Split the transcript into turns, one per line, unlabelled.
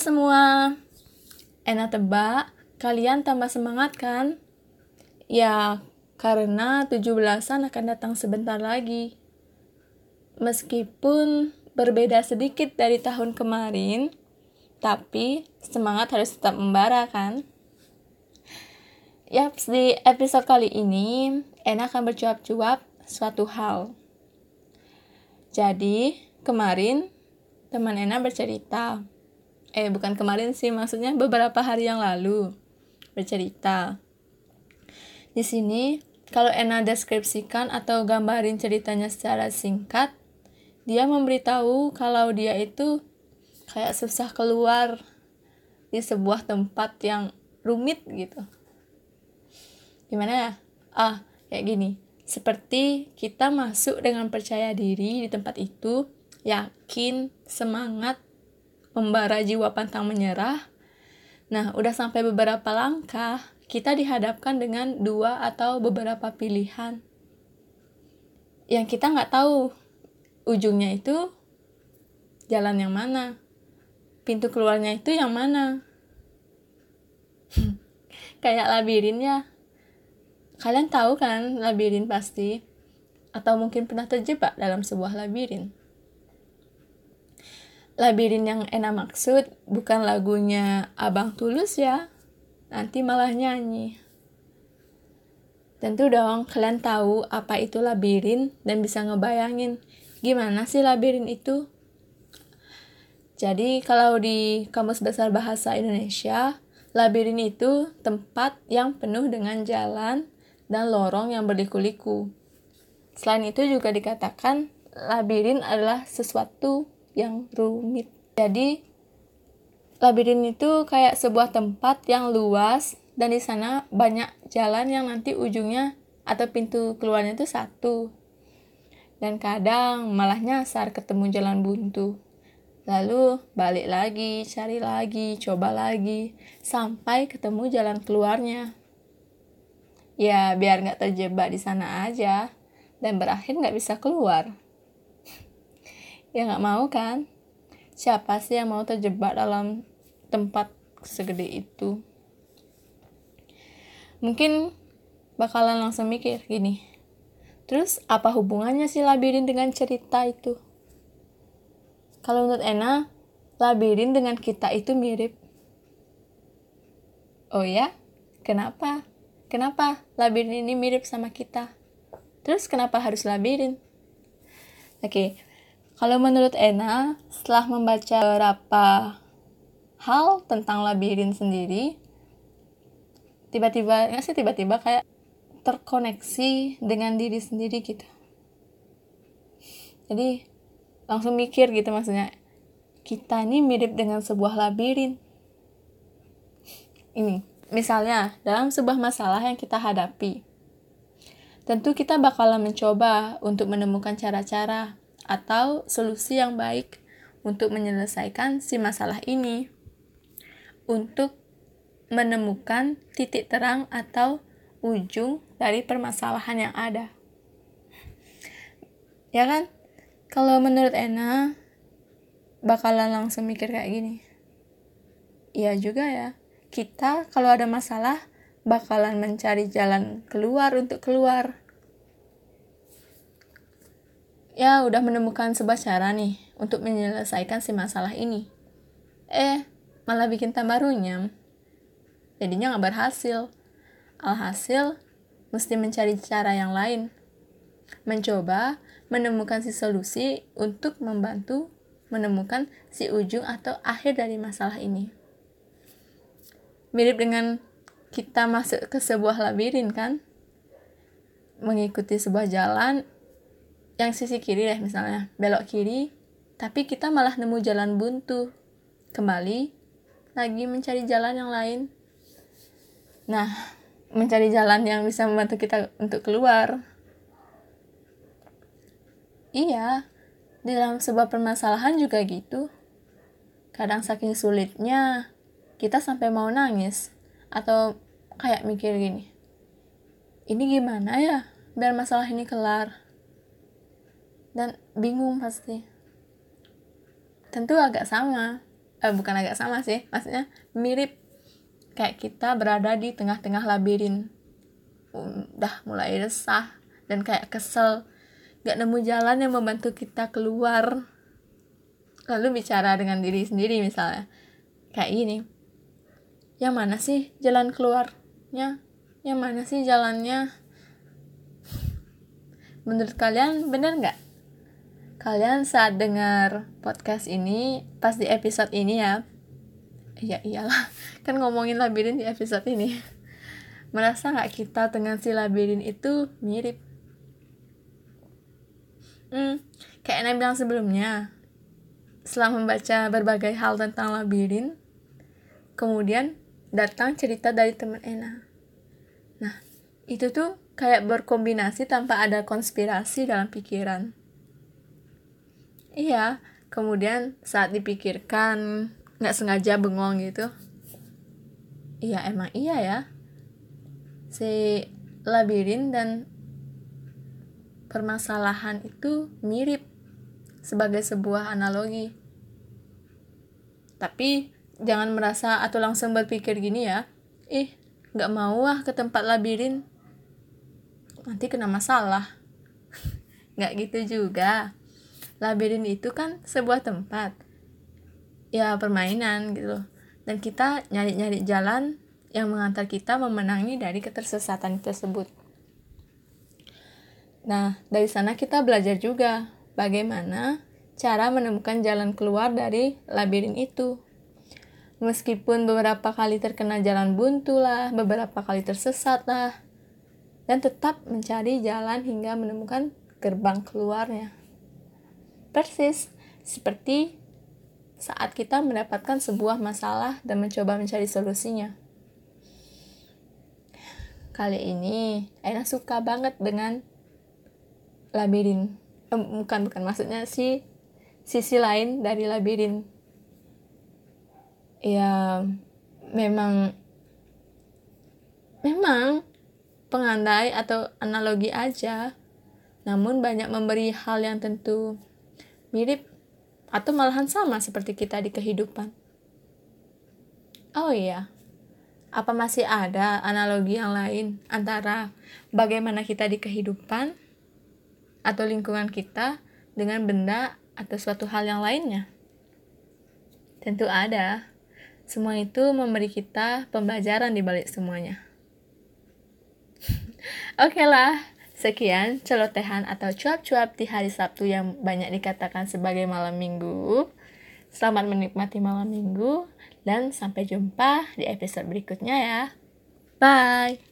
semua. Enak tebak, kalian tambah semangat kan? Ya, karena 17-an akan datang sebentar lagi. Meskipun berbeda sedikit dari tahun kemarin, tapi semangat harus tetap membara kan? Yap, di episode kali ini Ena akan bercuap-cuap suatu hal. Jadi, kemarin teman Ena bercerita. Eh, bukan kemarin sih, maksudnya beberapa hari yang lalu bercerita. Di sini, kalau Ena deskripsikan atau gambarin ceritanya secara singkat, dia memberitahu kalau dia itu kayak susah keluar di sebuah tempat yang rumit gitu. Gimana ya? Ah, kayak gini. Seperti kita masuk dengan percaya diri di tempat itu, yakin, semangat, membara jiwa pantang menyerah. Nah, udah sampai beberapa langkah, kita dihadapkan dengan dua atau beberapa pilihan. Yang kita nggak tahu ujungnya itu jalan yang mana pintu keluarnya itu yang mana. Kayak labirin ya kalian tahu kan labirin pasti? Atau mungkin pernah terjebak dalam sebuah labirin labirin yang enak maksud bukan lagunya Abang Tulus ya. Nanti malah nyanyi. Tentu dong kalian tahu apa itu labirin dan bisa ngebayangin gimana sih labirin itu. Jadi kalau di Kamus Besar Bahasa Indonesia, labirin itu tempat yang penuh dengan jalan dan lorong yang berliku-liku. Selain itu juga dikatakan labirin adalah sesuatu yang rumit. Jadi labirin itu kayak sebuah tempat yang luas dan di sana banyak jalan yang nanti ujungnya atau pintu keluarnya itu satu. Dan kadang malah nyasar ketemu jalan buntu. Lalu balik lagi, cari lagi, coba lagi, sampai ketemu jalan keluarnya. Ya, biar nggak terjebak di sana aja, dan berakhir nggak bisa keluar. Ya nggak mau kan? Siapa sih yang mau terjebak dalam tempat segede itu? Mungkin bakalan langsung mikir gini. Terus apa hubungannya sih labirin dengan cerita itu? Kalau menurut Ena, labirin dengan kita itu mirip. Oh ya? Kenapa? Kenapa labirin ini mirip sama kita? Terus kenapa harus labirin? Oke, kalau menurut Ena, setelah membaca beberapa hal tentang labirin sendiri, tiba-tiba, nggak sih tiba-tiba kayak terkoneksi dengan diri sendiri gitu. Jadi langsung mikir gitu maksudnya, kita ini mirip dengan sebuah labirin. Ini, misalnya dalam sebuah masalah yang kita hadapi, tentu kita bakalan mencoba untuk menemukan cara-cara atau solusi yang baik untuk menyelesaikan si masalah ini. Untuk menemukan titik terang atau ujung dari permasalahan yang ada. Ya kan? Kalau menurut Ena bakalan langsung mikir kayak gini. Iya juga ya. Kita kalau ada masalah bakalan mencari jalan keluar untuk keluar ya udah menemukan sebuah cara nih untuk menyelesaikan si masalah ini. Eh, malah bikin tambah runyam. Jadinya nggak berhasil. Alhasil, mesti mencari cara yang lain. Mencoba menemukan si solusi untuk membantu menemukan si ujung atau akhir dari masalah ini. Mirip dengan kita masuk ke sebuah labirin kan? Mengikuti sebuah jalan yang sisi kiri deh misalnya. Belok kiri tapi kita malah nemu jalan buntu. Kembali lagi mencari jalan yang lain. Nah mencari jalan yang bisa membantu kita untuk keluar. Iya di dalam sebuah permasalahan juga gitu. Kadang saking sulitnya kita sampai mau nangis atau kayak mikir gini ini gimana ya? Biar masalah ini kelar dan bingung pasti. Tentu agak sama. Eh, bukan agak sama sih. Maksudnya mirip. Kayak kita berada di tengah-tengah labirin. Udah mulai resah dan kayak kesel. Gak nemu jalan yang membantu kita keluar. Lalu bicara dengan diri sendiri misalnya. Kayak gini. Yang mana sih jalan keluarnya? Yang mana sih jalannya? Menurut kalian bener nggak kalian saat dengar podcast ini pas di episode ini ya iya iyalah kan ngomongin labirin di episode ini merasa nggak kita dengan si labirin itu mirip hmm, kayak yang bilang sebelumnya setelah membaca berbagai hal tentang labirin kemudian datang cerita dari teman Ena. Nah, itu tuh kayak berkombinasi tanpa ada konspirasi dalam pikiran. Iya, kemudian saat dipikirkan nggak sengaja bengong gitu. Iya emang iya ya. Si labirin dan permasalahan itu mirip sebagai sebuah analogi. Tapi jangan merasa atau langsung berpikir gini ya ih nggak mau ah ke tempat labirin nanti kena masalah nggak gitu juga labirin itu kan sebuah tempat. Ya permainan gitu dan kita nyari-nyari jalan yang mengantar kita memenangi dari ketersesatan tersebut. Nah dari sana kita belajar juga bagaimana cara menemukan jalan keluar dari labirin itu. Meskipun beberapa kali terkena jalan buntu lah, beberapa kali tersesat lah, dan tetap mencari jalan hingga menemukan gerbang keluarnya. Persis seperti saat kita mendapatkan sebuah masalah dan mencoba mencari solusinya. Kali ini, Aina suka banget dengan labirin. Eh, bukan, bukan, maksudnya si sisi lain dari labirin ya memang memang pengandai atau analogi aja namun banyak memberi hal yang tentu mirip atau malahan sama seperti kita di kehidupan. Oh iya apa masih ada analogi yang lain antara bagaimana kita di kehidupan atau lingkungan kita dengan benda atau suatu hal yang lainnya? Tentu ada. Semua itu memberi kita pembelajaran di balik semuanya. Oke okay lah, sekian celotehan atau cuap-cuap di hari Sabtu yang banyak dikatakan sebagai malam minggu. Selamat menikmati malam minggu dan sampai jumpa di episode berikutnya ya. Bye.